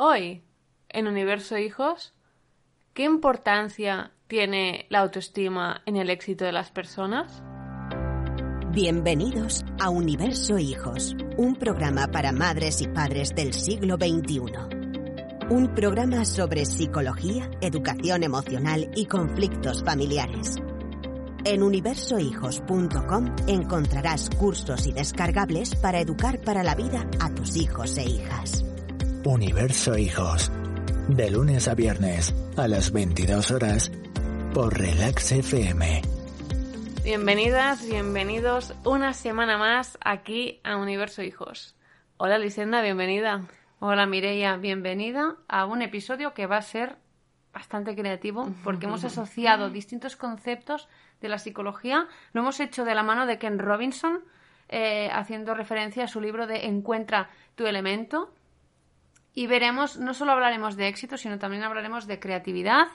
Hoy, en Universo Hijos, ¿qué importancia tiene la autoestima en el éxito de las personas? Bienvenidos a Universo Hijos, un programa para madres y padres del siglo XXI. Un programa sobre psicología, educación emocional y conflictos familiares. En universohijos.com encontrarás cursos y descargables para educar para la vida a tus hijos e hijas. Universo Hijos. De lunes a viernes a las 22 horas por Relax FM. Bienvenidas, bienvenidos una semana más aquí a Universo Hijos. Hola Lisenda, bienvenida. Hola Mireia, bienvenida a un episodio que va a ser bastante creativo porque hemos asociado distintos conceptos de la psicología. Lo hemos hecho de la mano de Ken Robinson, eh, haciendo referencia a su libro de Encuentra tu elemento, y veremos, no solo hablaremos de éxito, sino también hablaremos de creatividad,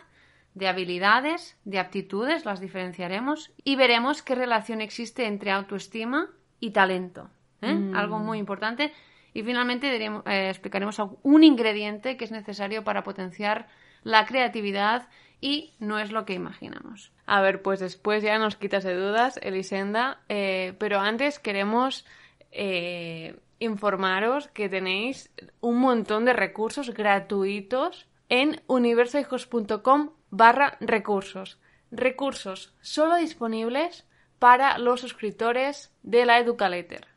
de habilidades, de aptitudes, las diferenciaremos y veremos qué relación existe entre autoestima y talento. ¿eh? Mm. Algo muy importante. Y finalmente diremos- eh, explicaremos un ingrediente que es necesario para potenciar la creatividad y no es lo que imaginamos. A ver, pues después ya nos quitas de dudas, Elisenda, eh, pero antes queremos eh, informaros que tenéis un montón de recursos gratuitos en universohijos.com barra recursos. Recursos solo disponibles para los suscriptores de la Educaletter.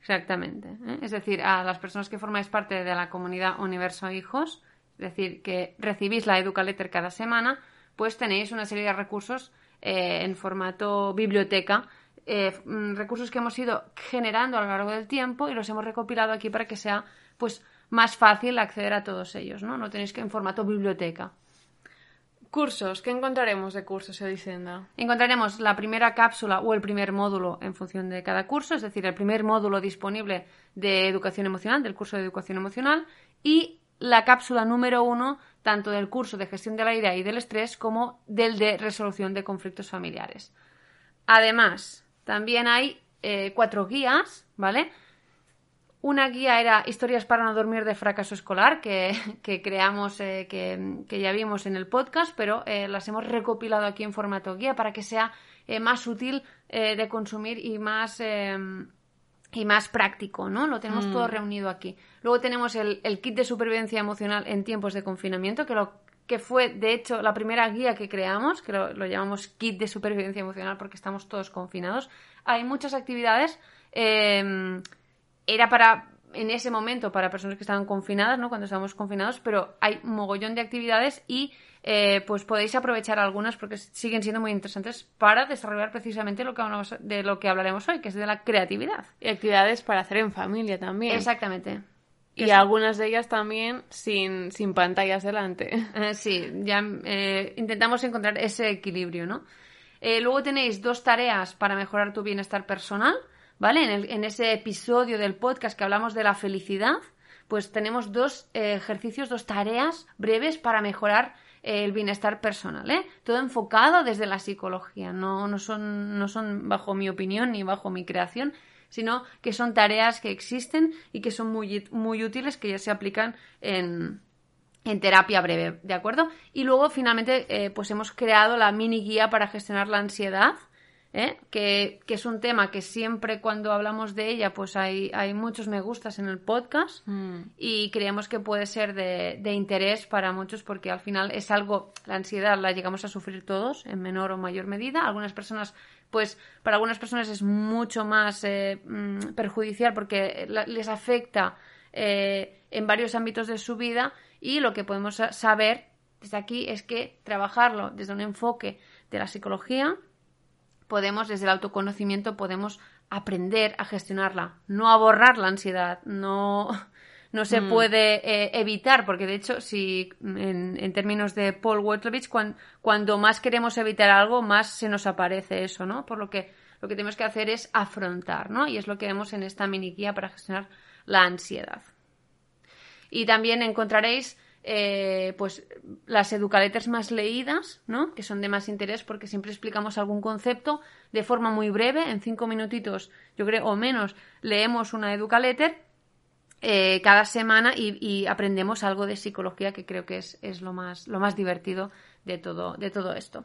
Exactamente. ¿eh? Es decir, a las personas que formáis parte de la comunidad Universo Hijos, es decir, que recibís la Educaletter cada semana, pues tenéis una serie de recursos eh, en formato biblioteca, eh, mm, recursos que hemos ido generando a lo largo del tiempo y los hemos recopilado aquí para que sea pues más fácil acceder a todos ellos, ¿no? No tenéis que en formato biblioteca. Cursos, ¿qué encontraremos de cursos, Elisenda? Encontraremos la primera cápsula o el primer módulo en función de cada curso, es decir, el primer módulo disponible de educación emocional, del curso de educación emocional, y la cápsula número uno, tanto del curso de gestión de la ira y del estrés como del de resolución de conflictos familiares. Además, también hay eh, cuatro guías, ¿vale? Una guía era Historias para no dormir de fracaso escolar, que, que creamos, eh, que, que ya vimos en el podcast, pero eh, las hemos recopilado aquí en formato guía para que sea eh, más útil de consumir y más, eh, y más práctico, ¿no? Lo tenemos todo reunido aquí. Luego tenemos el, el kit de supervivencia emocional en tiempos de confinamiento, que lo que fue, de hecho, la primera guía que creamos, que lo, lo llamamos kit de supervivencia emocional porque estamos todos confinados. Hay muchas actividades. eh, era para en ese momento para personas que estaban confinadas, ¿no? Cuando estábamos confinados, pero hay un mogollón de actividades y eh, pues podéis aprovechar algunas porque siguen siendo muy interesantes para desarrollar precisamente lo que hablamos, de lo que hablaremos hoy, que es de la creatividad. Y actividades para hacer en familia también. Exactamente. Y algunas de ellas también sin, sin pantallas delante. Eh, sí, ya eh, intentamos encontrar ese equilibrio, ¿no? Eh, luego tenéis dos tareas para mejorar tu bienestar personal, ¿vale? En, el- en ese episodio del podcast que hablamos de la felicidad, pues tenemos dos ejercicios, dos tareas breves para mejorar el bienestar personal, ¿eh? Todo enfocado desde la psicología, no, no, son, no son bajo mi opinión ni bajo mi creación, sino que son tareas que existen y que son muy, muy útiles, que ya se aplican en, en terapia breve, ¿de acuerdo? Y luego finalmente eh, pues hemos creado la mini guía para gestionar la ansiedad, ¿eh? que, que es un tema que siempre cuando hablamos de ella pues hay, hay muchos me gustas en el podcast y creemos que puede ser de, de interés para muchos porque al final es algo, la ansiedad la llegamos a sufrir todos en menor o mayor medida, algunas personas pues para algunas personas es mucho más eh, mm, perjudicial porque les afecta eh, en varios ámbitos de su vida y lo que podemos sa- saber desde aquí es que trabajarlo desde un enfoque de la psicología podemos desde el autoconocimiento podemos aprender a gestionarla no a borrar la ansiedad no no se puede eh, evitar porque de hecho si en, en términos de Paul cuan- cuando más queremos evitar algo más se nos aparece eso no por lo que lo que tenemos que hacer es afrontar no y es lo que vemos en esta mini guía para gestionar la ansiedad. Y también encontraréis eh, pues las educaletters más leídas, ¿no? Que son de más interés porque siempre explicamos algún concepto de forma muy breve, en cinco minutitos, yo creo, o menos, leemos una educaletter eh, cada semana y, aprendemos algo de psicología que creo que es, es, lo, más, lo más divertido de todo, de todo esto.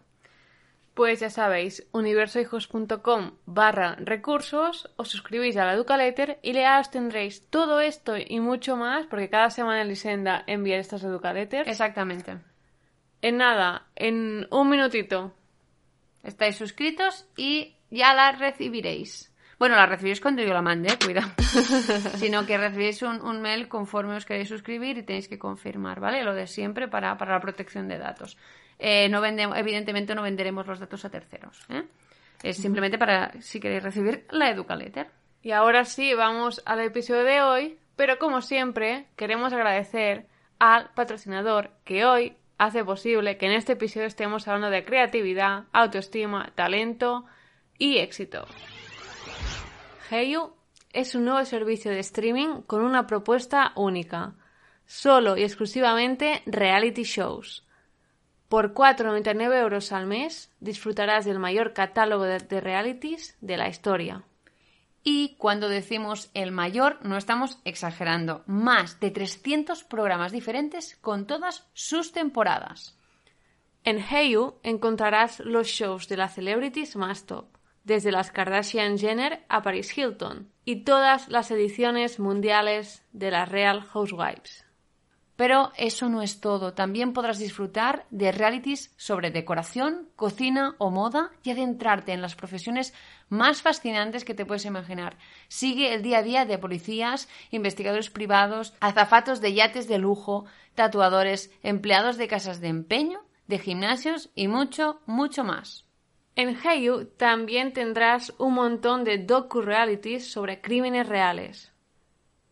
Pues ya sabéis, universohijos.com barra recursos, os suscribís a la Educaletter y learos tendréis todo esto y mucho más, porque cada semana Elisenda envía estas Educaletters. Exactamente. En nada, en un minutito. Estáis suscritos y ya la recibiréis. Bueno, la recibiréis cuando yo la mande, cuidado. Sino que recibiréis un, mail conforme os queréis suscribir y tenéis que confirmar, ¿vale? Lo de siempre para, la protección de datos. Eh, no vendemos, evidentemente no venderemos los datos a terceros. ¿eh? Es simplemente para si queréis recibir la Educaletter. Y ahora sí, vamos al episodio de hoy. Pero como siempre, queremos agradecer al patrocinador que hoy hace posible que en este episodio estemos hablando de creatividad, autoestima, talento y éxito. Heyu es un nuevo servicio de streaming con una propuesta única, solo y exclusivamente reality shows. Por 4,99 euros al mes disfrutarás del mayor catálogo de, realities de la historia. Y cuando decimos el mayor, no estamos exagerando. Más de 300 programas diferentes con todas sus temporadas. En Heyu encontrarás los shows de las celebrities más top desde las Kardashian Jenner a Paris Hilton, y todas las ediciones mundiales de las Real Housewives. Pero eso no es todo. También podrás disfrutar de realities sobre decoración, cocina o moda y adentrarte en las profesiones más fascinantes que te puedes imaginar. Sigue el día a día de policías, investigadores privados, azafatos de yates de lujo, tatuadores, empleados de casas de empeño, de gimnasios y mucho, mucho más. En Heyu también tendrás un montón de docu-realities sobre crímenes reales.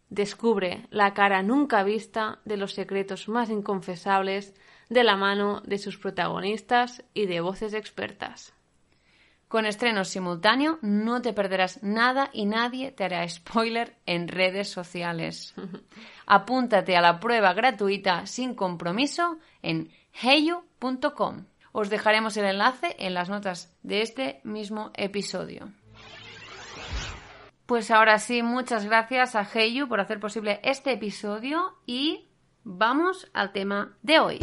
Descubre la cara nunca vista de los secretos más inconfesables de la mano de sus protagonistas y de voces expertas. Con estreno simultáneo no te perderás nada y nadie te hará spoiler en redes sociales. Apúntate a la prueba gratuita sin compromiso en heyu.com. Os dejaremos el enlace en las notas de este mismo episodio. Pues ahora sí, muchas gracias a Heyu por hacer posible este episodio y vamos al tema de hoy.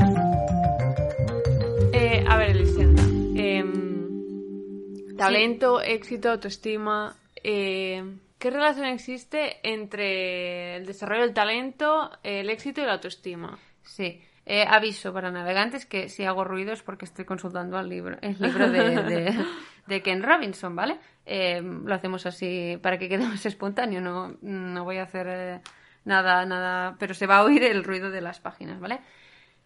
Eh, a ver, Elisenda. Em, talento, éxito, autoestima. Eh, ¿Qué relación existe entre el desarrollo del talento, el éxito y la autoestima? Sí, eh, aviso para navegantes que si hago ruido es porque estoy consultando el libro, el libro de, Ken Robinson, ¿vale? Eh, lo hacemos así para que quede más espontáneo, no, no voy a hacer eh, nada, nada, pero se va a oír el ruido de las páginas, ¿vale?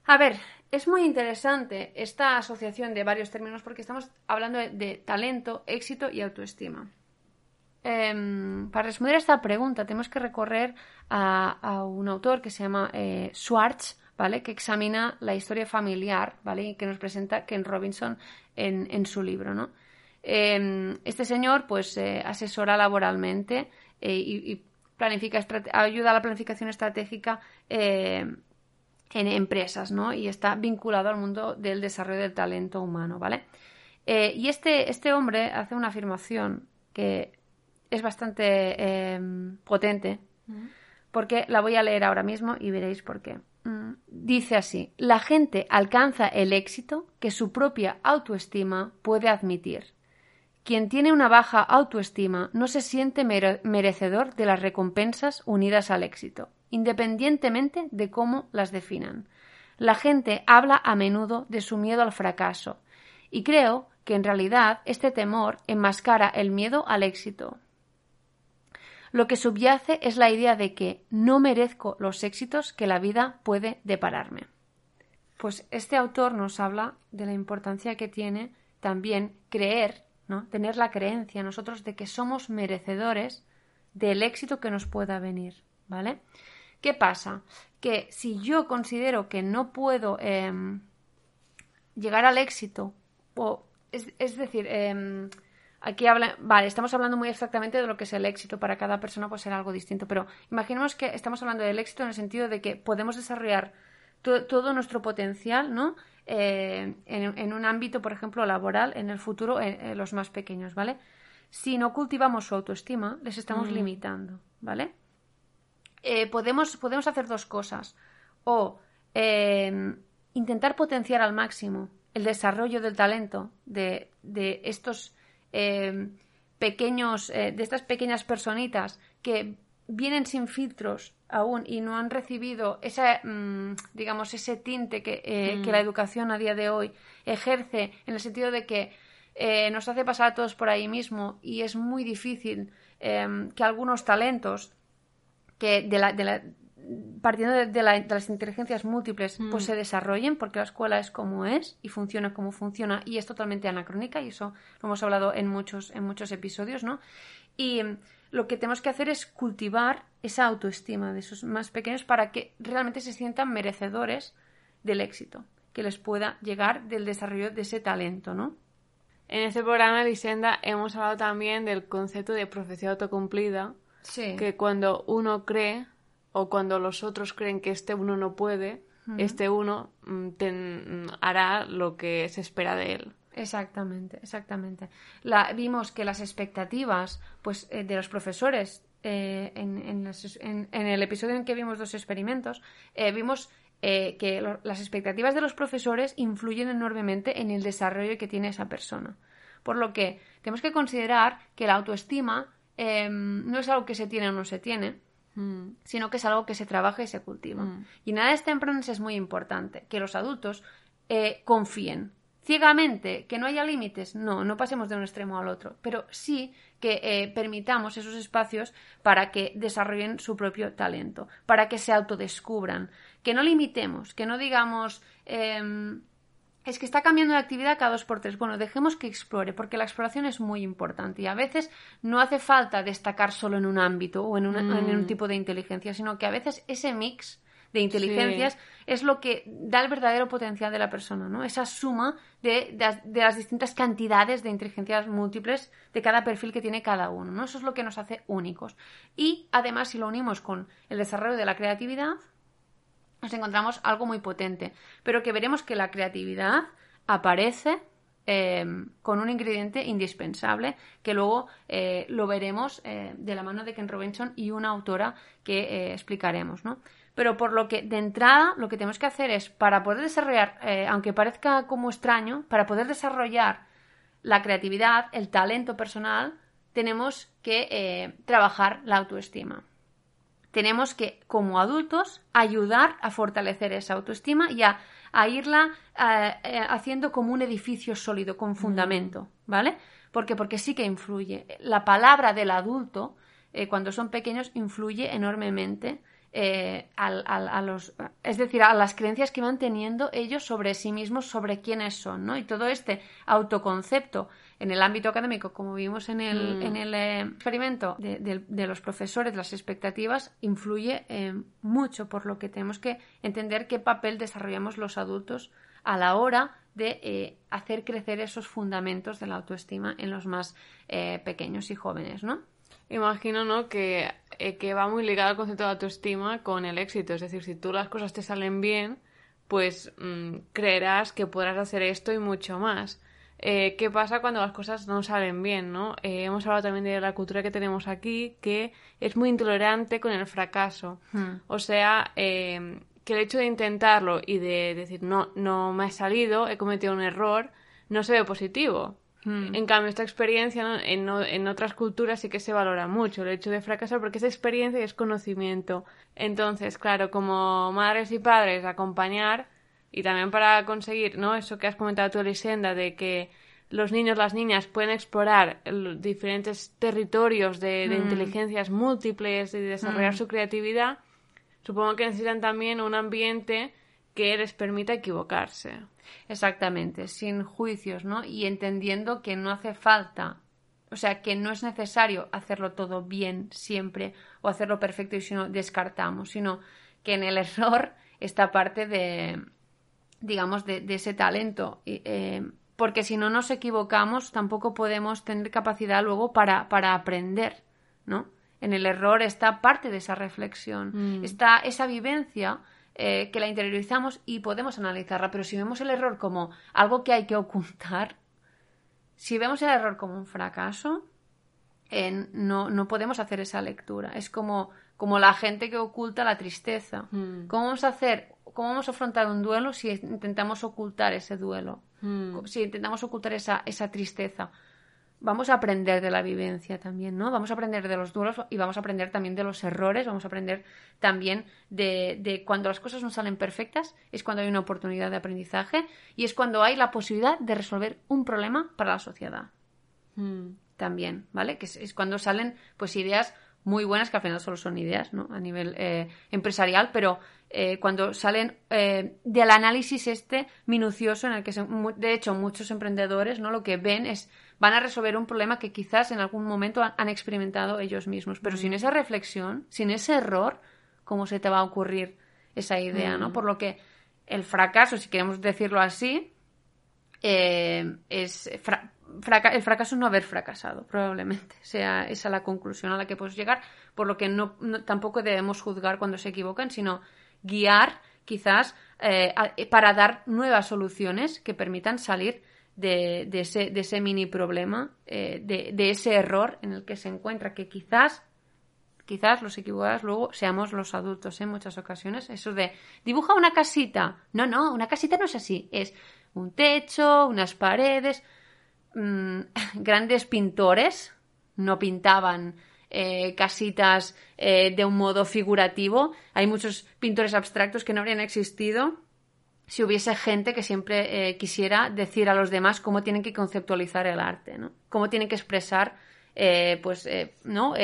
A ver, es muy interesante esta asociación de varios términos porque estamos hablando de, talento, éxito y autoestima. Em, para responder a esta pregunta tenemos que recorrer a, un autor que se llama Schwartz, ¿vale? Que examina la historia familiar, ¿vale? Y que nos presenta Ken Robinson en, su libro, ¿no? Em, este señor, pues, eh, asesora laboralmente eh, y, planifica, ayuda a la planificación estratégica eh, en empresas, ¿no? Y está vinculado al mundo del desarrollo del talento humano, ¿vale? y este, este hombre hace una afirmación que es bastante em, potente, porque la voy a leer ahora mismo y veréis por qué. Dice así, la gente alcanza el éxito que su propia autoestima puede admitir. Quien tiene una baja autoestima no se siente merecedor de las recompensas unidas al éxito, independientemente de cómo las definan. La gente habla a menudo de su miedo al fracaso, y creo que en realidad este temor enmascara el miedo al éxito, lo que subyace es la idea de que no merezco los éxitos que la vida puede depararme. Pues este autor nos habla de la importancia que tiene también creer, ¿no? tener la creencia nosotros de que somos merecedores del éxito que nos pueda venir, ¿vale? ¿Qué pasa? Que si yo considero que no puedo em, llegar al éxito, o es, decir, em, Aquí habla, vale, estamos hablando muy exactamente de lo que es el éxito. Para cada persona puede ser algo distinto, pero imaginemos que estamos hablando del éxito en el sentido de que podemos desarrollar todo nuestro potencial, ¿no? Eh, en, un ámbito, por ejemplo, laboral, en el futuro, en, los más pequeños, ¿vale? Si no cultivamos su autoestima, les estamos mm. limitando, ¿vale? eh, podemos, podemos hacer dos cosas. O em, intentar potenciar al máximo el desarrollo del talento de, de estos em, pequeños, eh, de estas pequeñas personitas que vienen sin filtros aún y no han recibido esa, mm, digamos, ese tinte que, eh, que, la mm. educación a día de hoy ejerce en el sentido de que eh, nos hace pasar a todos por ahí mismo y es muy difícil em, que algunos talentos que de la, de la partiendo de, las inteligencias múltiples pues mm. se desarrollen porque la escuela es como es y funciona como funciona y es totalmente anacrónica y eso lo hemos hablado en muchos en muchos episodios no y lo que tenemos que hacer es cultivar esa autoestima de esos más pequeños para que realmente se sientan merecedores del éxito que les pueda llegar del desarrollo de ese talento, ¿no? En este programa, Lisenda, hemos hablado también del concepto de profecía autocumplida, que cuando uno cree o cuando los otros creen que este uno no puede, este uno mm, mm, hará lo que se espera de él. Exactamente, exactamente. La, vimos que las expectativas pues, eh, de los profesores eh, en, en, el episodio en que vimos dos experimentos, eh, vimos que las expectativas de los profesores influyen enormemente en el desarrollo que tiene esa persona. Por lo que tenemos que considerar que la autoestima em, no es algo que se tiene o no se tiene, mm. sino que es algo que se trabaja y se cultiva. Mm. Y en edades tempranas es muy importante que los adultos confíen ciegamente, que no haya límites, no, no pasemos de un extremo al otro, pero sí que eh, permitamos esos espacios para que desarrollen su propio talento, para que se autodescubran, que no limitemos, que no digamos em, es que está cambiando de actividad cada dos por tres. Bueno, dejemos que explore, porque la exploración es muy importante y a veces no hace falta destacar solo en un ámbito o en, en un mm. tipo de inteligencia, sino que a veces ese mix de inteligencias es lo que da el verdadero potencial de la persona, ¿no? Esa suma de, las distintas cantidades de inteligencias múltiples de cada perfil que tiene cada uno, ¿no? Eso es lo que nos hace únicos. Y además, si lo unimos con el desarrollo de la creatividad, nos encontramos algo muy potente, pero que veremos que la creatividad aparece eh, con un ingrediente indispensable que luego eh, lo veremos eh, de la mano de Ken Robinson y una autora que explicaremos, ¿no? pero por lo que de entrada lo que tenemos que hacer es, para poder desarrollar, eh, aunque parezca como extraño, para poder desarrollar la creatividad, el talento personal, tenemos que eh, trabajar la autoestima. Tenemos que, como adultos, ayudar a fortalecer esa autoestima y a, irla eh, haciendo como un edificio sólido, con fundamento, ¿vale? Porque, porque sí que influye. La palabra del adulto, cuando son pequeños, influye enormemente eh, a, los, es decir, a las creencias que van teniendo ellos sobre sí mismos, sobre quiénes son, ¿no? Y todo este autoconcepto en el ámbito académico, como vimos en el, mm. en el eh, experimento de, los profesores, las expectativas, influye eh, mucho, por lo que tenemos que entender qué papel desarrollamos los adultos a la hora de hacer crecer esos fundamentos de la autoestima en los más pequeños y jóvenes, ¿no? imagino, ¿no? Que, eh, que va muy ligado al concepto de autoestima con el éxito. Es decir, si tú las cosas te salen bien, pues mm, creerás que podrás hacer esto y mucho más. Eh, ¿Qué pasa cuando las cosas no salen bien, no? Eh, hemos hablado también de la cultura que tenemos aquí, que es muy intolerante con el fracaso. Hmm. O sea, que el hecho de intentarlo y de decir, no, no me ha salido, he cometido un error, no se ve positivo. Hmm. En cambio, esta experiencia en, en, otras culturas sí que se valora mucho el hecho de fracasar porque es experiencia y es conocimiento. Entonces, claro, como madres y padres, acompañar y también para conseguir, ¿no? Eso que has comentado tú, Elisenda, de que los niños, las niñas pueden explorar los diferentes territorios de, hmm. inteligencias múltiples y desarrollar hmm. su creatividad, supongo que necesitan también un ambiente que les permita equivocarse. Exactamente, sin juicios, ¿no? Y entendiendo que no hace falta, o sea, que no es necesario hacerlo todo bien siempre o hacerlo perfecto y si no descartamos, sino que en el error está parte de, digamos, de, ese talento. Eh, porque si no nos equivocamos, tampoco podemos tener capacidad luego para, para aprender, ¿no? En el error está parte de esa reflexión, mm. está esa vivencia eh, que la interiorizamos y podemos analizarla, pero si vemos el error como algo que hay que ocultar, si vemos el error como un fracaso, no, no podemos hacer esa lectura. Es como, como la gente que oculta la tristeza. Mm. ¿Cómo vamos a hacer, cómo vamos a afrontar un duelo si intentamos ocultar ese duelo? Mm. Si intentamos ocultar esa, esa tristeza. Vamos a aprender de la vivencia también, ¿no? Vamos a aprender de los duelos y vamos a aprender también de los errores, vamos a aprender también de, de cuando las cosas no salen perfectas, es cuando hay una oportunidad de aprendizaje y es cuando hay la posibilidad de resolver un problema para la sociedad Mm. también, ¿vale? Que es, es cuando salen pues ideas muy buenas, que al final solo son ideas, ¿no? A nivel eh, empresarial, pero eh, cuando salen eh, del análisis este minucioso en el que, se- de hecho, muchos emprendedores, ¿no? Lo que ven es, van a resolver un problema que quizás en algún momento han, han experimentado ellos mismos, pero sin esa reflexión, sin ese error, ¿cómo se te va a ocurrir esa idea, ¿no? Por lo que el fracaso, si queremos decirlo así, eh, es fraca- el fracaso es no haber fracasado, probablemente. Sea esa la conclusión a la que puedes llegar, por lo que no, tampoco debemos juzgar cuando se equivocan, sino guiar quizás eh, a- para dar nuevas soluciones que permitan salir de, ese, de ese mini problema, eh, de, ese error en el que se encuentra, que quizás quizás los equivocados luego seamos los adultos en muchas ocasiones. Eso de dibuja una casita. No, no, una casita no es así. Es un techo, unas paredes. Mm, grandes pintores no pintaban eh, casitas eh, de un modo figurativo. Hay muchos pintores abstractos que no habrían existido si hubiese gente que siempre eh, quisiera decir a los demás cómo tienen que conceptualizar el arte, ¿no? Cómo tienen que expresar, pues, ¿no?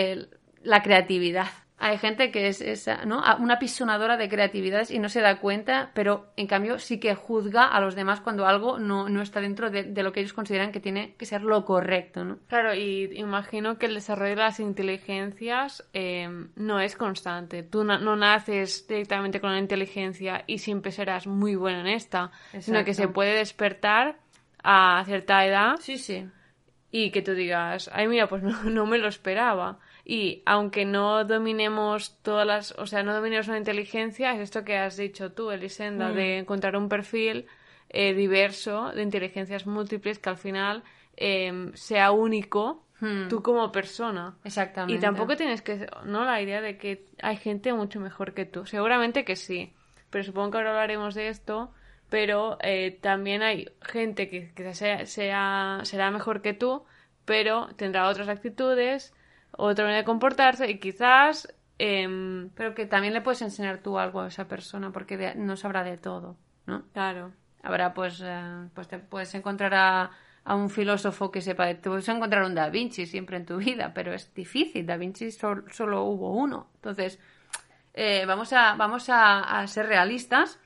La creatividad. Hay gente que es, es, ¿no? una apisonadora de creatividades y no se da cuenta, pero en cambio sí que juzga a los demás cuando algo no, no está dentro de, de lo que ellos consideran que tiene que ser lo correcto, ¿no? Claro, y imagino que el desarrollo de las inteligencias eh, no es constante. Tú no naces directamente con la inteligencia y siempre serás muy bueno en esta, sino que se puede despertar a cierta edad Sí, sí. y que tú digas, ay, mira, pues no, no me lo esperaba. Y aunque no dominemos todas las, o sea, no dominemos una inteligencia, es esto que has dicho tú, Elisenda, de encontrar un perfil eh, diverso de inteligencias múltiples que al final eh, sea único Hmm. tú como persona. Exactamente. Y tampoco tienes que, ¿no? La idea de que hay gente mucho mejor que tú. Seguramente que sí. Pero supongo que ahora hablaremos de esto. Pero eh, también hay gente que quizás sea, sea- será mejor que tú, pero tendrá otras actitudes, otra manera de comportarse y quizás... em, Pero que también le puedes enseñar tú algo a esa persona porque de- no sabrá de todo, ¿no? claro. Habrá, pues, eh, pues te puedes encontrar a, a un filósofo que sepa, te puedes encontrar a un Da Vinci siempre en tu vida, pero es difícil. Da Vinci sol- solo hubo uno. Entonces, eh, vamos, a, vamos a, a ser realistas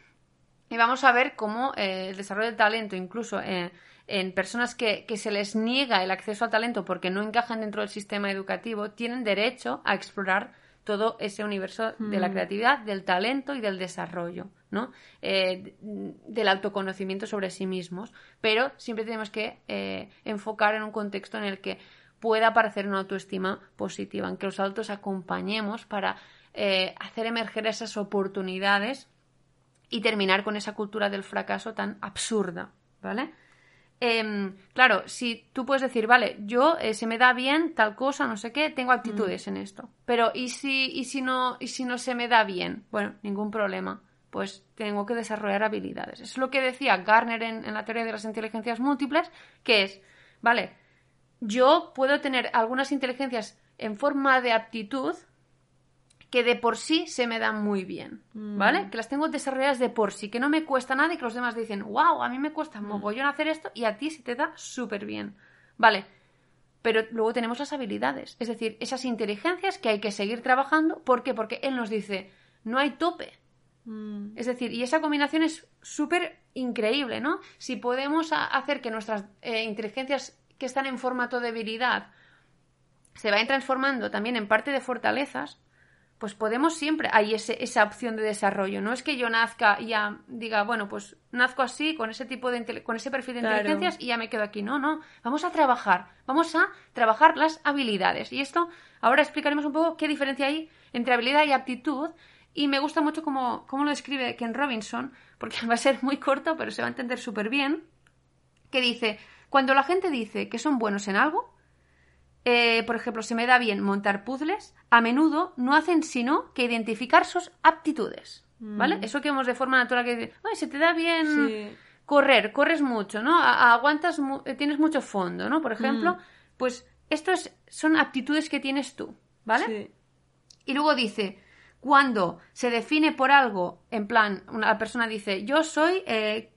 y vamos a ver cómo eh, el desarrollo del talento, incluso eh, en personas que, que se les niega el acceso al talento porque no encajan dentro del sistema educativo, tienen derecho a explorar todo ese universo de la creatividad, del talento y del desarrollo, ¿no? Eh, del autoconocimiento sobre sí mismos. Pero siempre tenemos que eh, enfocar en un contexto en el que pueda aparecer una autoestima positiva, en que los adultos acompañemos para eh, hacer emerger esas oportunidades y terminar con esa cultura del fracaso tan absurda, ¿vale? Em, claro, si tú puedes decir, vale, yo eh, se me da bien tal cosa, no sé qué, tengo actitudes en esto, pero ¿y si, y, si no, ¿y si no se me da bien? Bueno, ningún problema, pues tengo que desarrollar habilidades. Es lo que decía Garner en, en la teoría de las inteligencias múltiples, que es, vale, yo puedo tener algunas inteligencias en forma de aptitud, que de por sí se me dan muy bien, ¿vale? Que las tengo desarrolladas de por sí, que no me cuesta nada y que los demás dicen, wow, a mí me cuesta mogollón hacer esto y a ti se te da súper bien, ¿vale? Pero luego tenemos las habilidades, es decir, esas inteligencias que hay que seguir trabajando. ¿Por qué? Porque él nos dice, no hay tope. Mm, Es decir, y esa combinación es súper increíble, ¿no? Si podemos hacer que nuestras eh, inteligencias que están en formato de debilidad se vayan transformando también en parte de fortalezas, pues podemos siempre, hay ese- esa opción de desarrollo. No es que yo nazca y ya diga, bueno, pues nazco así, con ese tipo de con ese perfil de Claro. inteligencias y ya me quedo aquí. No, no, vamos a trabajar, vamos a trabajar las habilidades. Y esto, ahora explicaremos un poco qué diferencia hay entre habilidad y aptitud. Y me gusta mucho cómo, cómo lo describe Ken Robinson, porque va a ser muy corto, pero se va a entender súper bien, que dice, cuando la gente dice que son buenos en algo, eh, por ejemplo, se me da bien montar puzzles, a menudo no hacen sino que identificar sus aptitudes. ¿Vale? Mm. Eso que hemos de forma natural que dice, "Ay, se te da bien Sí. correr, corres mucho, ¿no? A- aguantas, mu- eh, tienes mucho fondo, ¿no? Por ejemplo, Mm. pues estos son aptitudes que tienes tú, ¿vale? Sí. Y luego dice, cuando se define por algo, en plan, una persona dice, yo soy eh,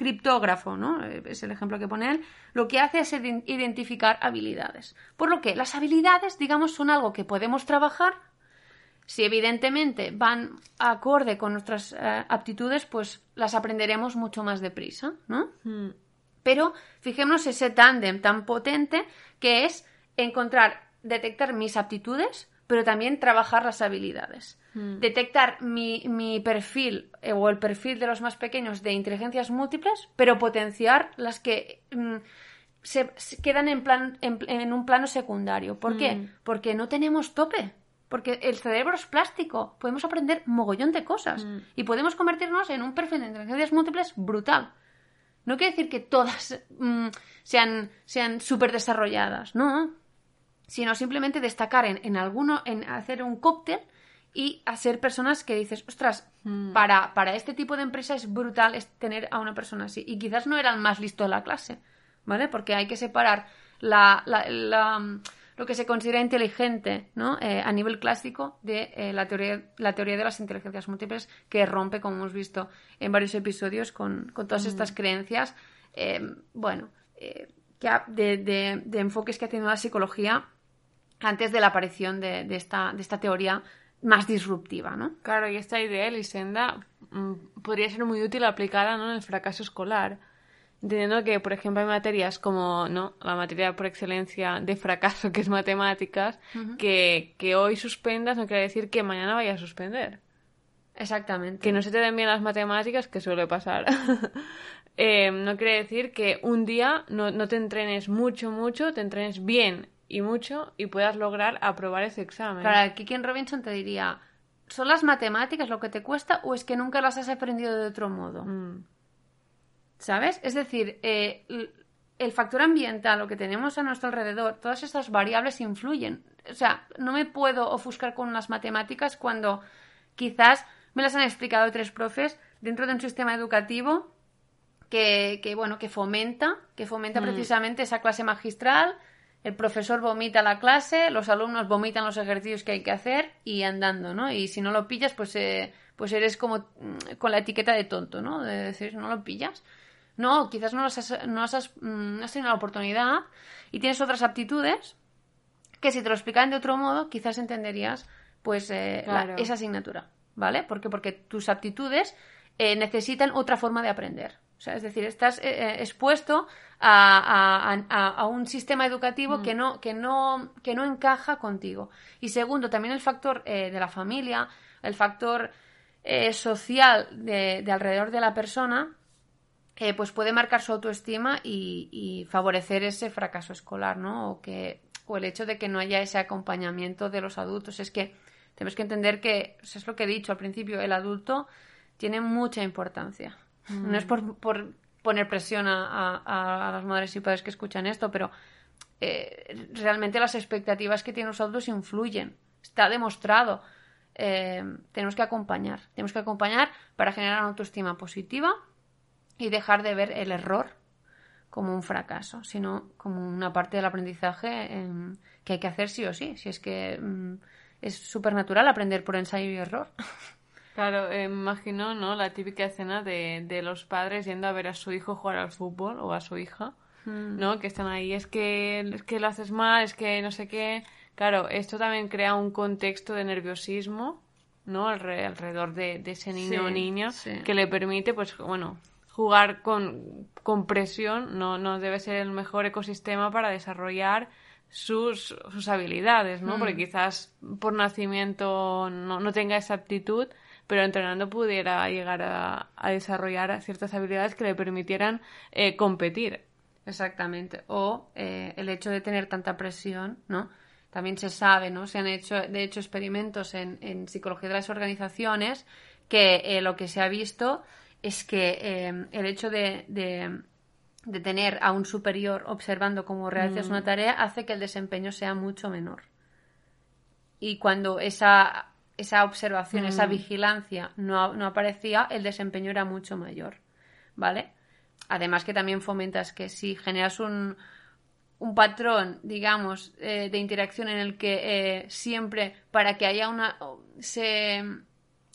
criptógrafo, ¿no? Eh, Es el ejemplo que pone él. Lo que hace es ident- identificar habilidades. Por lo que las habilidades, digamos, son algo que podemos trabajar. Si evidentemente van acorde con nuestras eh, aptitudes, pues las aprenderemos mucho más deprisa, ¿no? Mm. Pero fijémonos ese tándem tan potente que es encontrar, detectar mis aptitudes, pero también trabajar las habilidades. Mm. Detectar mi, mi perfil eh, o el perfil de los más pequeños de inteligencias múltiples, pero potenciar las que mm, se, se quedan en, plan, en, en un plano secundario. ¿Por qué? Mm. Porque no tenemos tope. Porque el cerebro es plástico. Podemos aprender mogollón de cosas. Mm. Y podemos convertirnos en un perfil de inteligencias múltiples brutal. No quiere decir que todas sean, sean súper desarrolladas, no. Sino simplemente destacar en, en alguno, en hacer un cóctel y hacer personas que dices, ostras, Mm. para, para este tipo de empresa es brutal es tener a una persona así. Y quizás no era el más listo de la clase, ¿vale? Porque hay que separar la, la- la- lo que se considera inteligente, ¿no? Eh, a nivel clásico de eh, la, teoría, la teoría de las inteligencias múltiples que rompe, como hemos visto en varios episodios, con, con todas estas creencias, eh, bueno, que ha- de, de- de enfoques que ha tenido la psicología antes de la aparición de, de esta, de esta teoría más disruptiva, ¿no? Claro, y esta idea, Elisenda, mm, podría ser muy útil aplicada ¿no? en el fracaso escolar. Entendiendo que, por ejemplo, hay materias como ¿no? la materia por excelencia de fracaso, que es matemáticas, que, que hoy suspendas no quiere decir que mañana vayas a suspender. Exactamente. Que no se te den bien las matemáticas, que suele pasar. Eh, no quiere decir que un día no, no te entrenes mucho, mucho, te entrenes bien y mucho y puedas lograr aprobar ese examen. Claro, aquí Ken Robinson te diría, ¿son las matemáticas lo que te cuesta o es que nunca las has aprendido de otro modo? Mm, ¿Sabes? Es decir, eh, el factor ambiental, lo que tenemos a nuestro alrededor, todas estas variables influyen. O sea, no me puedo ofuscar con unas matemáticas cuando quizás me las han explicado tres profes dentro de un sistema educativo que, que, bueno, que fomenta, que fomenta Mm. precisamente esa clase magistral. El profesor vomita la clase, los alumnos vomitan los ejercicios que hay que hacer y andando, ¿no? Y si no lo pillas, pues, eh, pues eres como mm, con la etiqueta de tonto, ¿no? De decir, no lo pillas. No, quizás no, has, no has, mm, no has tenido la oportunidad y tienes otras aptitudes que si te lo explicaran de otro modo, quizás entenderías pues eh, la- esa asignatura, ¿vale? ¿Por qué? Porque tus aptitudes eh, necesitan otra forma de aprender. O sea, es decir, estás eh, eh, expuesto a, a- a- a un sistema educativo que, no, que, no, que no encaja contigo. Y segundo, también el factor eh, de la familia, el factor eh, social de, de alrededor de la persona, eh, pues puede marcar su autoestima y, y favorecer ese fracaso escolar, ¿no? O, que, o el hecho de que no haya ese acompañamiento de los adultos. Es que tenemos que entender que, es lo que he dicho al principio, el adulto tiene mucha importancia. No es por, por poner presión a, a- a las madres y padres que escuchan esto, pero eh, realmente las expectativas que tienen los adultos influyen. Está demostrado. Eh, tenemos que acompañar. Tenemos que acompañar para generar una autoestima positiva y dejar de ver el error como un fracaso, sino como una parte del aprendizaje em, que hay que hacer sí o sí. Si es que mm, es súper natural aprender por ensayo y error. Claro, eh, imagino, ¿no? La típica escena de, de los padres yendo a ver a su hijo jugar al fútbol o a su hija, ¿no? Que están ahí, es que, es que lo haces mal, es que no sé qué. Claro, esto también crea un contexto de nerviosismo, ¿no? Alre- alrededor de, de ese niño o niña sí. que le permite, pues, bueno, jugar con, con presión no, no debe ser el mejor ecosistema para desarrollar sus, sus habilidades, ¿no? Porque quizás por nacimiento no, no tenga esa aptitud, pero entrenando pudiera llegar a, a desarrollar ciertas habilidades que le permitieran eh, competir. Exactamente. O eh, el hecho de tener tanta presión, ¿no? También se sabe, ¿no? Se han hecho, de hecho, experimentos en, en psicología de las organizaciones que eh, lo que se ha visto es que eh, el hecho de, de, de tener a un superior observando cómo realizas Mm. una tarea hace que el desempeño sea mucho menor. Y cuando esa, esa observación, esa Mm. vigilancia no, no aparecía, el desempeño era mucho mayor. ¿Vale? Además que también fomentas que si generas un, un patrón, digamos, eh, de interacción en el que eh, siempre para que haya una se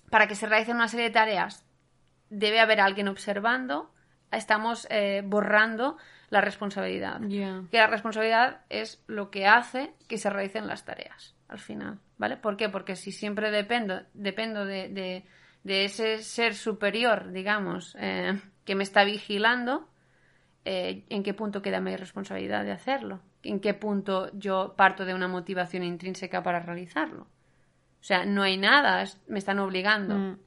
para que se realicen una serie de tareas debe haber alguien observando, estamos eh, borrando la responsabilidad. Que la responsabilidad es lo que hace que se realicen las tareas al final, ¿vale? ¿Por qué? Porque si siempre dependo, dependo de, de- de ese ser superior, digamos, eh, que me está vigilando, eh, ¿en qué punto queda mi responsabilidad de hacerlo? ¿En qué punto yo parto de una motivación intrínseca para realizarlo? O sea, no hay nada, me están obligando, Mm.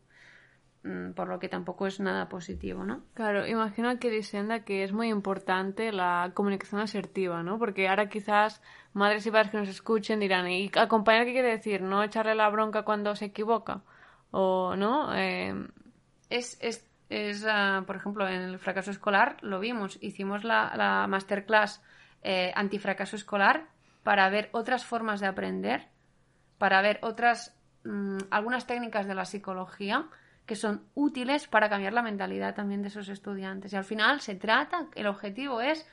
Mm, por lo que tampoco es nada positivo, ¿no? Claro, imagino que Lisenda que es muy importante la comunicación asertiva, ¿no? Porque ahora quizás madres y padres que nos escuchen dirán, ¿y acompañar qué quiere decir? ¿No echarle la bronca cuando se equivoca? ¿O no? Eh, Es, es, es, ah, por ejemplo, en el fracaso escolar lo vimos. Hicimos la, la masterclass eh, antifracaso escolar para ver otras formas de aprender, para ver otras, mm, algunas técnicas de la psicología que son útiles para cambiar la mentalidad también de esos estudiantes. Y al final se trata, el objetivo es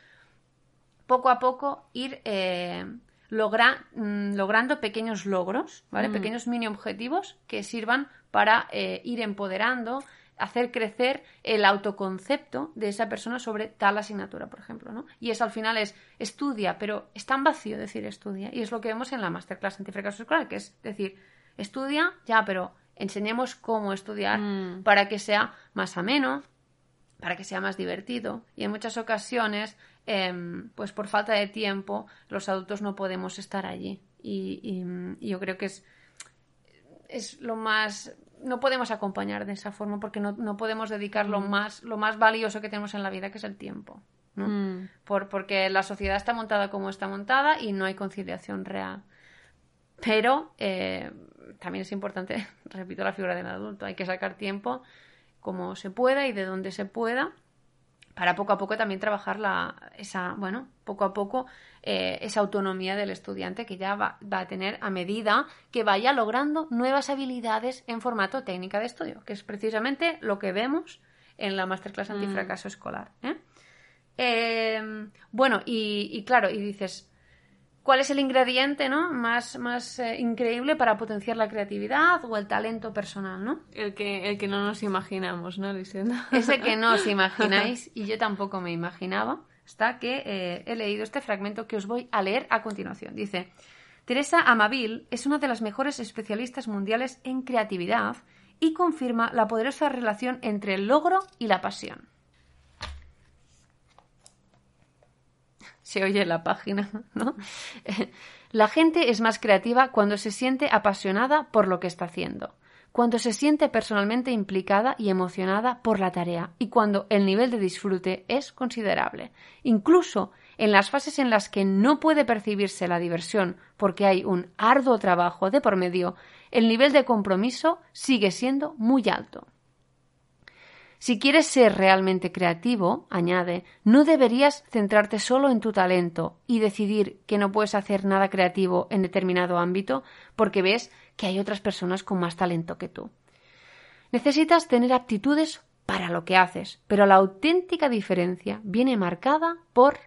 poco a poco ir eh, logra- mm, logrando pequeños logros, ¿vale? Mm. Pequeños mini objetivos que sirvan para eh, ir empoderando, hacer crecer el autoconcepto de esa persona sobre tal asignatura, por ejemplo, ¿no? Y eso al final es estudia, pero es tan vacío decir estudia. Y es lo que vemos en la masterclass antifracaso escolar, que es decir, estudia, ya, pero enseñemos cómo estudiar Mm. para que sea más ameno, para que sea más divertido. Y en muchas ocasiones, em, pues por falta de tiempo, los adultos no podemos estar allí. Y, y- y yo creo que es, es lo más... No podemos acompañar de esa forma porque no, no podemos dedicar lo, más, lo más valioso que tenemos en la vida, que es el tiempo. ¿no? mm, Por, porque la sociedad está montada como está montada y no hay conciliación real. Pero eh, también es importante, repito, la figura del adulto. Hay que sacar tiempo como se pueda y de donde se pueda para poco a poco también trabajar la, esa, bueno, poco a poco eh, esa autonomía del estudiante que ya va, va a tener a medida que vaya logrando nuevas habilidades en formato técnica de estudio, que es precisamente lo que vemos en la masterclass antifracaso escolar. ¿eh? Eh, bueno, y, y claro, y dices, ¿cuál es el ingrediente ¿no? más, más eh, increíble para potenciar la creatividad o el talento personal? ¿no? el, que, el que no nos imaginamos, ¿no, Lisenda? Ese que no os imagináis y yo tampoco me imaginaba hasta que eh, he leído este fragmento que os voy a leer a continuación. Dice, Teresa Amaville es una de las mejores especialistas mundiales en creatividad y confirma la poderosa relación entre el logro y la pasión. Se oye en la página, ¿no? La gente es más creativa cuando se siente apasionada por lo que está haciendo, cuando se siente personalmente implicada y emocionada por la tarea y cuando el nivel de disfrute es considerable. Incluso en las fases en las que no puede percibirse la diversión porque hay un arduo trabajo de por medio, el nivel de compromiso sigue siendo muy alto. Si quieres ser realmente creativo, añade, no deberías centrarte solo en tu talento y decidir que no puedes hacer nada creativo en determinado ámbito porque ves que hay otras personas con más talento que tú. Necesitas tener aptitudes para lo que haces, pero la auténtica diferencia viene marcada por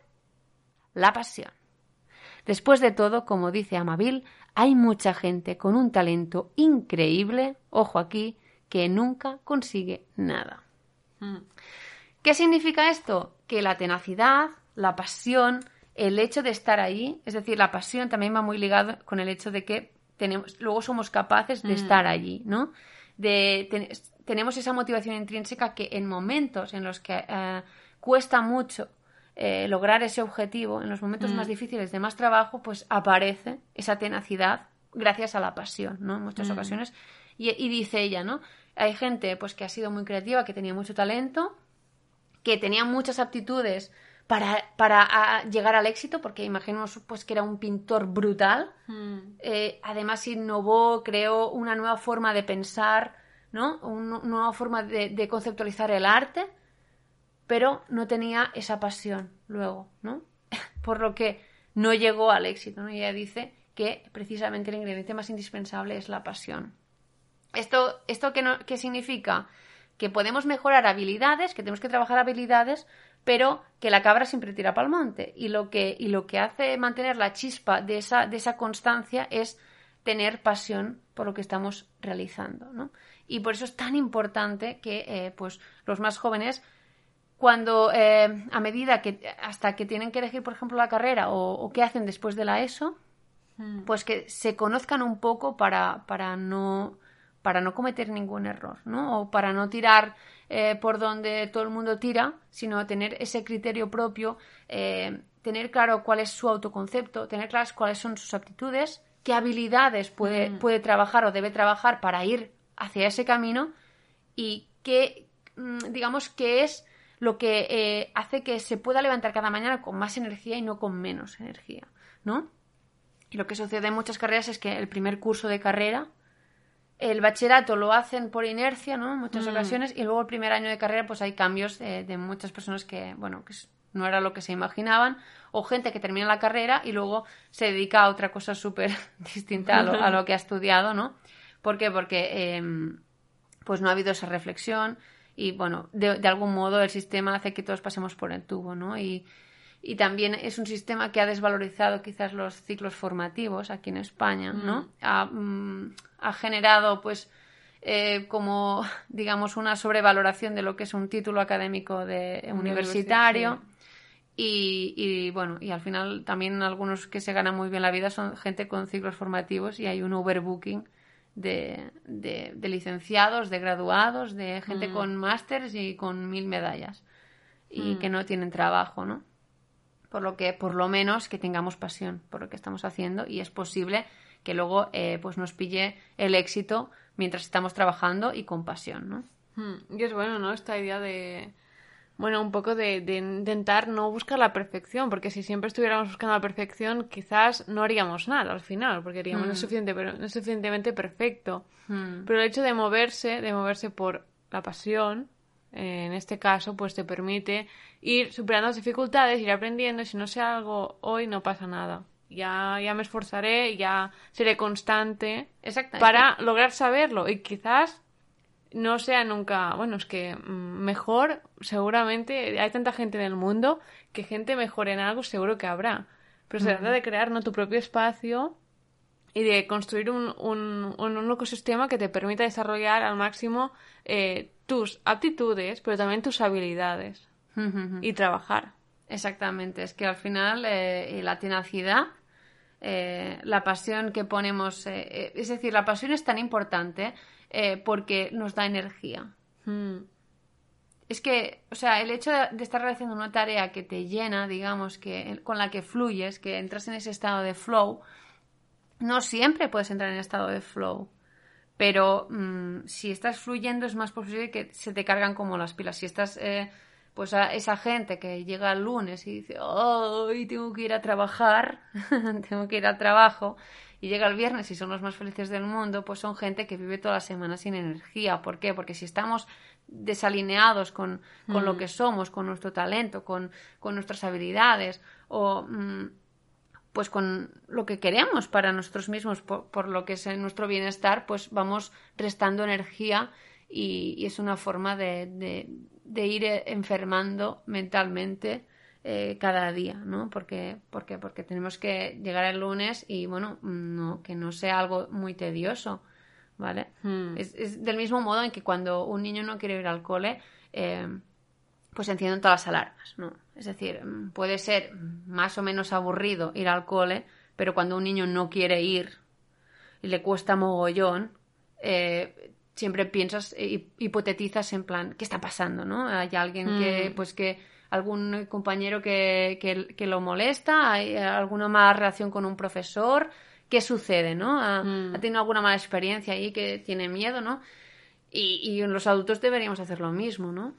la pasión. Después de todo, como dice Amaville, hay mucha gente con un talento increíble, ojo aquí, que nunca consigue nada. Mm. ¿Qué significa esto? Que la tenacidad, la pasión, el hecho de estar ahí, es decir, la pasión también va muy ligado con el hecho de que tenemos, luego somos capaces de Mm. estar allí, ¿no? De, ten- tenemos esa motivación intrínseca que en momentos en los que eh, cuesta mucho eh, lograr ese objetivo, en los momentos Mm. más difíciles de más trabajo, pues aparece esa tenacidad gracias a la pasión, ¿no? En muchas Mm. ocasiones. Y, y dice ella, ¿no? Hay gente pues que ha sido muy creativa, que tenía mucho talento, que tenía muchas aptitudes para, para llegar al éxito, porque imaginemos pues que era un pintor brutal. Mm. Eh, además innovó, creó una nueva forma de pensar, ¿no? Un- Una nueva forma de, de conceptualizar el arte. pero no tenía esa pasión luego, ¿no? Por lo que no llegó al éxito, ¿no? Y ella dice que precisamente el ingrediente más indispensable es la pasión. ¿Esto, esto qué, qué significa? Que podemos mejorar habilidades, que tenemos que trabajar habilidades, pero que la cabra siempre tira para el monte. Y lo que, y lo que hace mantener la chispa de esa, de esa constancia es tener pasión por lo que estamos realizando. ¿no? Y por eso es tan importante que eh, pues, los más jóvenes, cuando eh, a medida que hasta que tienen que elegir, por ejemplo, la carrera o, o qué hacen después de la ESO, mm. pues que se conozcan un poco para, para no para no cometer ningún error, ¿no? O para no tirar eh, por donde todo el mundo tira, sino tener ese criterio propio, eh, tener claro cuál es su autoconcepto, tener claras cuáles son sus aptitudes, qué habilidades puede, mm. puede trabajar o debe trabajar para ir hacia ese camino y qué, mm, digamos, qué es lo que eh, hace que se pueda levantar cada mañana con más energía y no con menos energía, ¿no? Y lo que sucede en muchas carreras es que el primer curso de carrera el bachillerato lo hacen por inercia, ¿no? En muchas mm. ocasiones, y luego el primer año de carrera, pues hay cambios de, muchas personas que, bueno, que no era lo que se imaginaban, o gente que termina la carrera y luego se dedica a otra cosa súper distinta a lo, que ha estudiado, ¿no? ¿Por qué? Porque em, pues no ha habido esa reflexión y, bueno, de, de, algún modo el sistema hace que todos pasemos por el tubo, ¿no? Y, y también es un sistema que ha desvalorizado quizás los ciclos formativos aquí en España, ¿no? Mm. Ha, mm, ha, generado, pues, eh, como, digamos, una sobrevaloración de lo que es un título académico de universitario. Y, y, bueno, y al final también algunos que se ganan muy bien la vida son gente con ciclos formativos y hay un overbooking de, de, licenciados, de graduados, de gente mm. con másters y con mil medallas y que no tienen trabajo, ¿no? Por lo que por lo menos que tengamos pasión por lo que estamos haciendo y es posible que luego eh, pues nos pille el éxito mientras estamos trabajando y con pasión, ¿no? Hmm, y es bueno, ¿no? Esta idea de, bueno, un poco de, intentar no buscar la perfección, porque si siempre estuviéramos buscando la perfección, quizás no haríamos nada al final, porque haríamos no, es hmm. suficiente, pero no es suficientemente perfecto. Hmm. Pero el hecho de moverse, de moverse por la pasión, en este caso, pues te permite ir superando las dificultades, ir aprendiendo, y si no sé algo hoy no pasa nada. Ya, ya me esforzaré, ya seré constante para lograr saberlo y quizás no sea nunca, bueno, es que mm, mejor seguramente hay tanta gente en el mundo que gente mejor en algo seguro que habrá. Pero se trata de crear ¿no? tu propio espacio y de construir un, un, un, ecosistema que te permita desarrollar al máximo eh, tus aptitudes, pero también tus habilidades y trabajar. Exactamente, es que al final eh, la tenacidad, eh, la pasión que ponemos, eh, es decir, la pasión es tan importante porque nos da energía. Hmm. Es que, o sea, el hecho de, estar realizando una tarea que te llena, digamos, que con la que fluyes, que entras en ese estado de flow, no siempre puedes entrar en estado de flow. Pero mm, si estás fluyendo es más posible que se te cargan como las pilas. Si estás, eh, pues a esa gente que llega el lunes y dice, hoy tengo que ir a trabajar, tengo que ir al trabajo, y llega el viernes y son los más felices del mundo, pues son gente que vive toda la semana sin energía. ¿Por qué? Porque si estamos desalineados con, con lo mm. que somos, con nuestro talento, con, con nuestras habilidades, o... Mm, pues con lo que queremos para nosotros mismos, por, lo que es nuestro bienestar, pues vamos restando energía y, es una forma de, de, ir eh, enfermando mentalmente eh, cada día, ¿no? Porque, porque, porque tenemos que llegar el lunes y, bueno, no, que no sea algo muy tedioso, ¿vale? Hmm. Es, del mismo modo en que cuando un niño no quiere ir al cole, eh, pues encienden todas las alarmas, ¿no? Es decir, mm, puede ser más o menos aburrido ir al cole, pero cuando un niño no quiere ir y le cuesta mogollón, eh, siempre piensas, e hipotetizas en plan, ¿qué está pasando, no? Hay alguien que, mm. pues que, algún compañero que, que, lo molesta, hay alguna mala relación con un profesor, ¿qué sucede, no? ¿Ha, mm. tenido alguna mala experiencia ahí que tiene miedo, no? Y, y los adultos deberíamos hacer lo mismo, ¿no?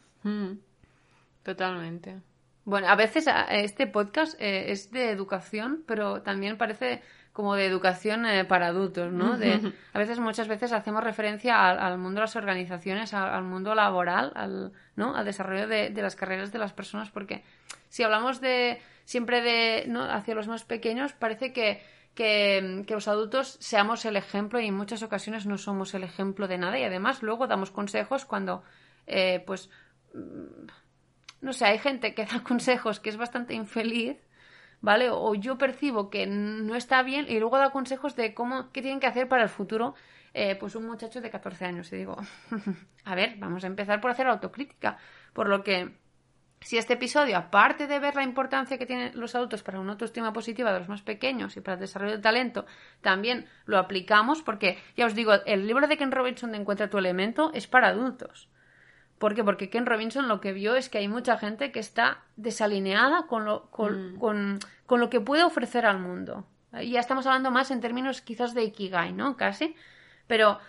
Totalmente. Bueno, a veces este podcast eh, es de educación, pero también parece como de educación eh, para adultos, ¿no? De, a veces, muchas veces hacemos referencia al, al mundo de las organizaciones, al, al mundo laboral, al, ¿no? al desarrollo de, de las carreras de las personas, porque si hablamos de siempre de ¿no? hacia los más pequeños, parece que, que, que los adultos seamos el ejemplo y en muchas ocasiones no somos el ejemplo de nada y además luego damos consejos cuando, eh, pues, no sé, hay gente que da consejos que es bastante infeliz, ¿vale? O yo percibo que no está bien y luego da consejos de cómo, qué tienen que hacer para el futuro, eh, pues un muchacho de 14 años. Y digo, a ver, vamos a empezar por hacer autocrítica. Por lo que, si este episodio, aparte de ver la importancia que tienen los adultos para una autoestima positiva de los más pequeños y para el desarrollo del talento, también lo aplicamos, porque ya os digo, el libro de Ken Robinson de Encuentra tu elemento es para adultos. ¿Por qué? Porque Ken Robinson lo que vio es que hay mucha gente que está desalineada con lo, con, con- con lo que puede ofrecer al mundo. Y ya estamos hablando más en términos quizás de Ikigai, ¿no? Casi. Pero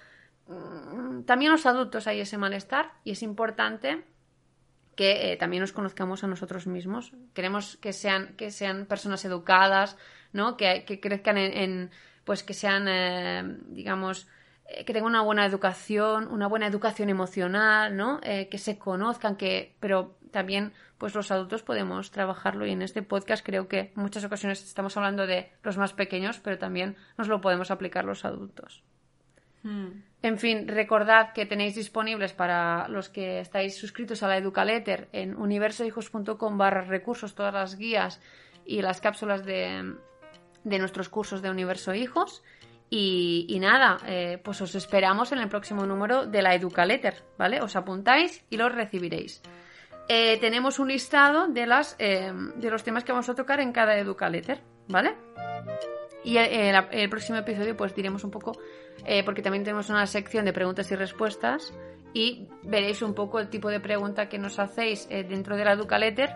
mm, también los adultos hay ese malestar y es importante que eh, también nos conozcamos a nosotros mismos. Queremos que sean, que sean personas educadas, ¿no? Que, que crezcan en, en, pues que sean, eh, digamos, que tengan una buena educación, una buena educación emocional, ¿no? Eh, que se conozcan, que, pero también, pues los adultos podemos trabajarlo y en este podcast creo que en muchas ocasiones estamos hablando de los más pequeños, pero también nos lo podemos aplicar los adultos. En fin, recordad que tenéis disponibles para los que estáis suscritos a la Educaletter en universohijos.com barra recursos todas las guías y las cápsulas de, de nuestros cursos de Universo Hijos. Y, nada, eh, pues os esperamos en el próximo número de la Educaletter, ¿vale? Os apuntáis y los recibiréis. Eh, tenemos un listado de, las, eh, de los temas que vamos a tocar en cada Educaletter, ¿vale? Y el, el- el próximo episodio pues diremos un poco, eh, porque también tenemos una sección de preguntas y respuestas y veréis un poco el tipo de pregunta que nos hacéis eh, dentro de la Educaletter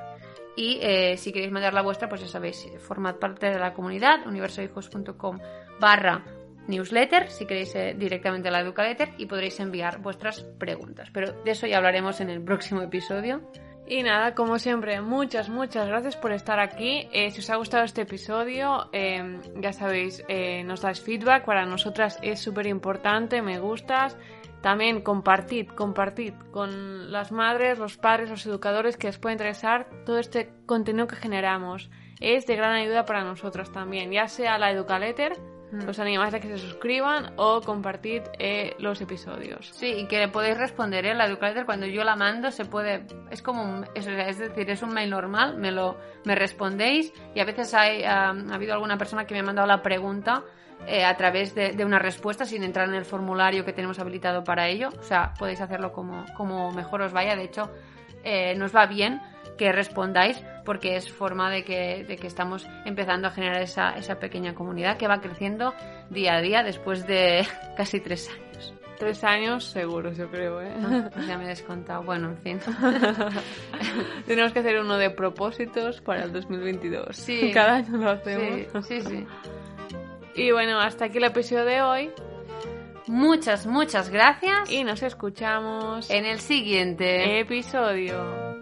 y eh, si queréis mandar la vuestra pues ya sabéis, eh, formad parte de la comunidad universohijos.com barra newsletter si queréis eh, directamente a la Educaletter y podréis enviar vuestras preguntas. Pero de eso ya hablaremos en el próximo episodio. Y nada, como siempre, muchas, muchas gracias por estar aquí. Eh, si os ha gustado este episodio, eh, ya sabéis, eh, nos dais feedback. Para nosotras es súper importante, me gustas. También compartid, compartid con las madres, los padres, los educadores que les puede interesar todo este contenido que generamos. Es de gran ayuda para nosotros también, ya sea la Educaletter, los animáis a que se suscriban o compartid eh, los episodios. Sí, y que le podéis responder, ¿eh? La Educaletter cuando yo la mando se puede... Es como un... Es, es decir, es un mail normal, me lo me respondéis y a veces hay, ha habido alguna persona que me ha mandado la pregunta eh, a través de, de una respuesta sin entrar en el formulario que tenemos habilitado para ello. O sea, podéis hacerlo como, como mejor os vaya. De hecho, eh, nos va bien que respondáis porque es forma de que, de que estamos empezando a generar esa, esa pequeña comunidad que va creciendo día a día después de casi tres años. Tres años seguros, yo creo, ¿eh? Pues ya me he descontado. Bueno, en fin. Tenemos que hacer uno de propósitos para el 2022. Sí. Cada año lo hacemos. Sí, sí, sí. Y bueno, hasta aquí el episodio de hoy. Muchas, muchas gracias. Y nos escuchamos en el siguiente. episodio.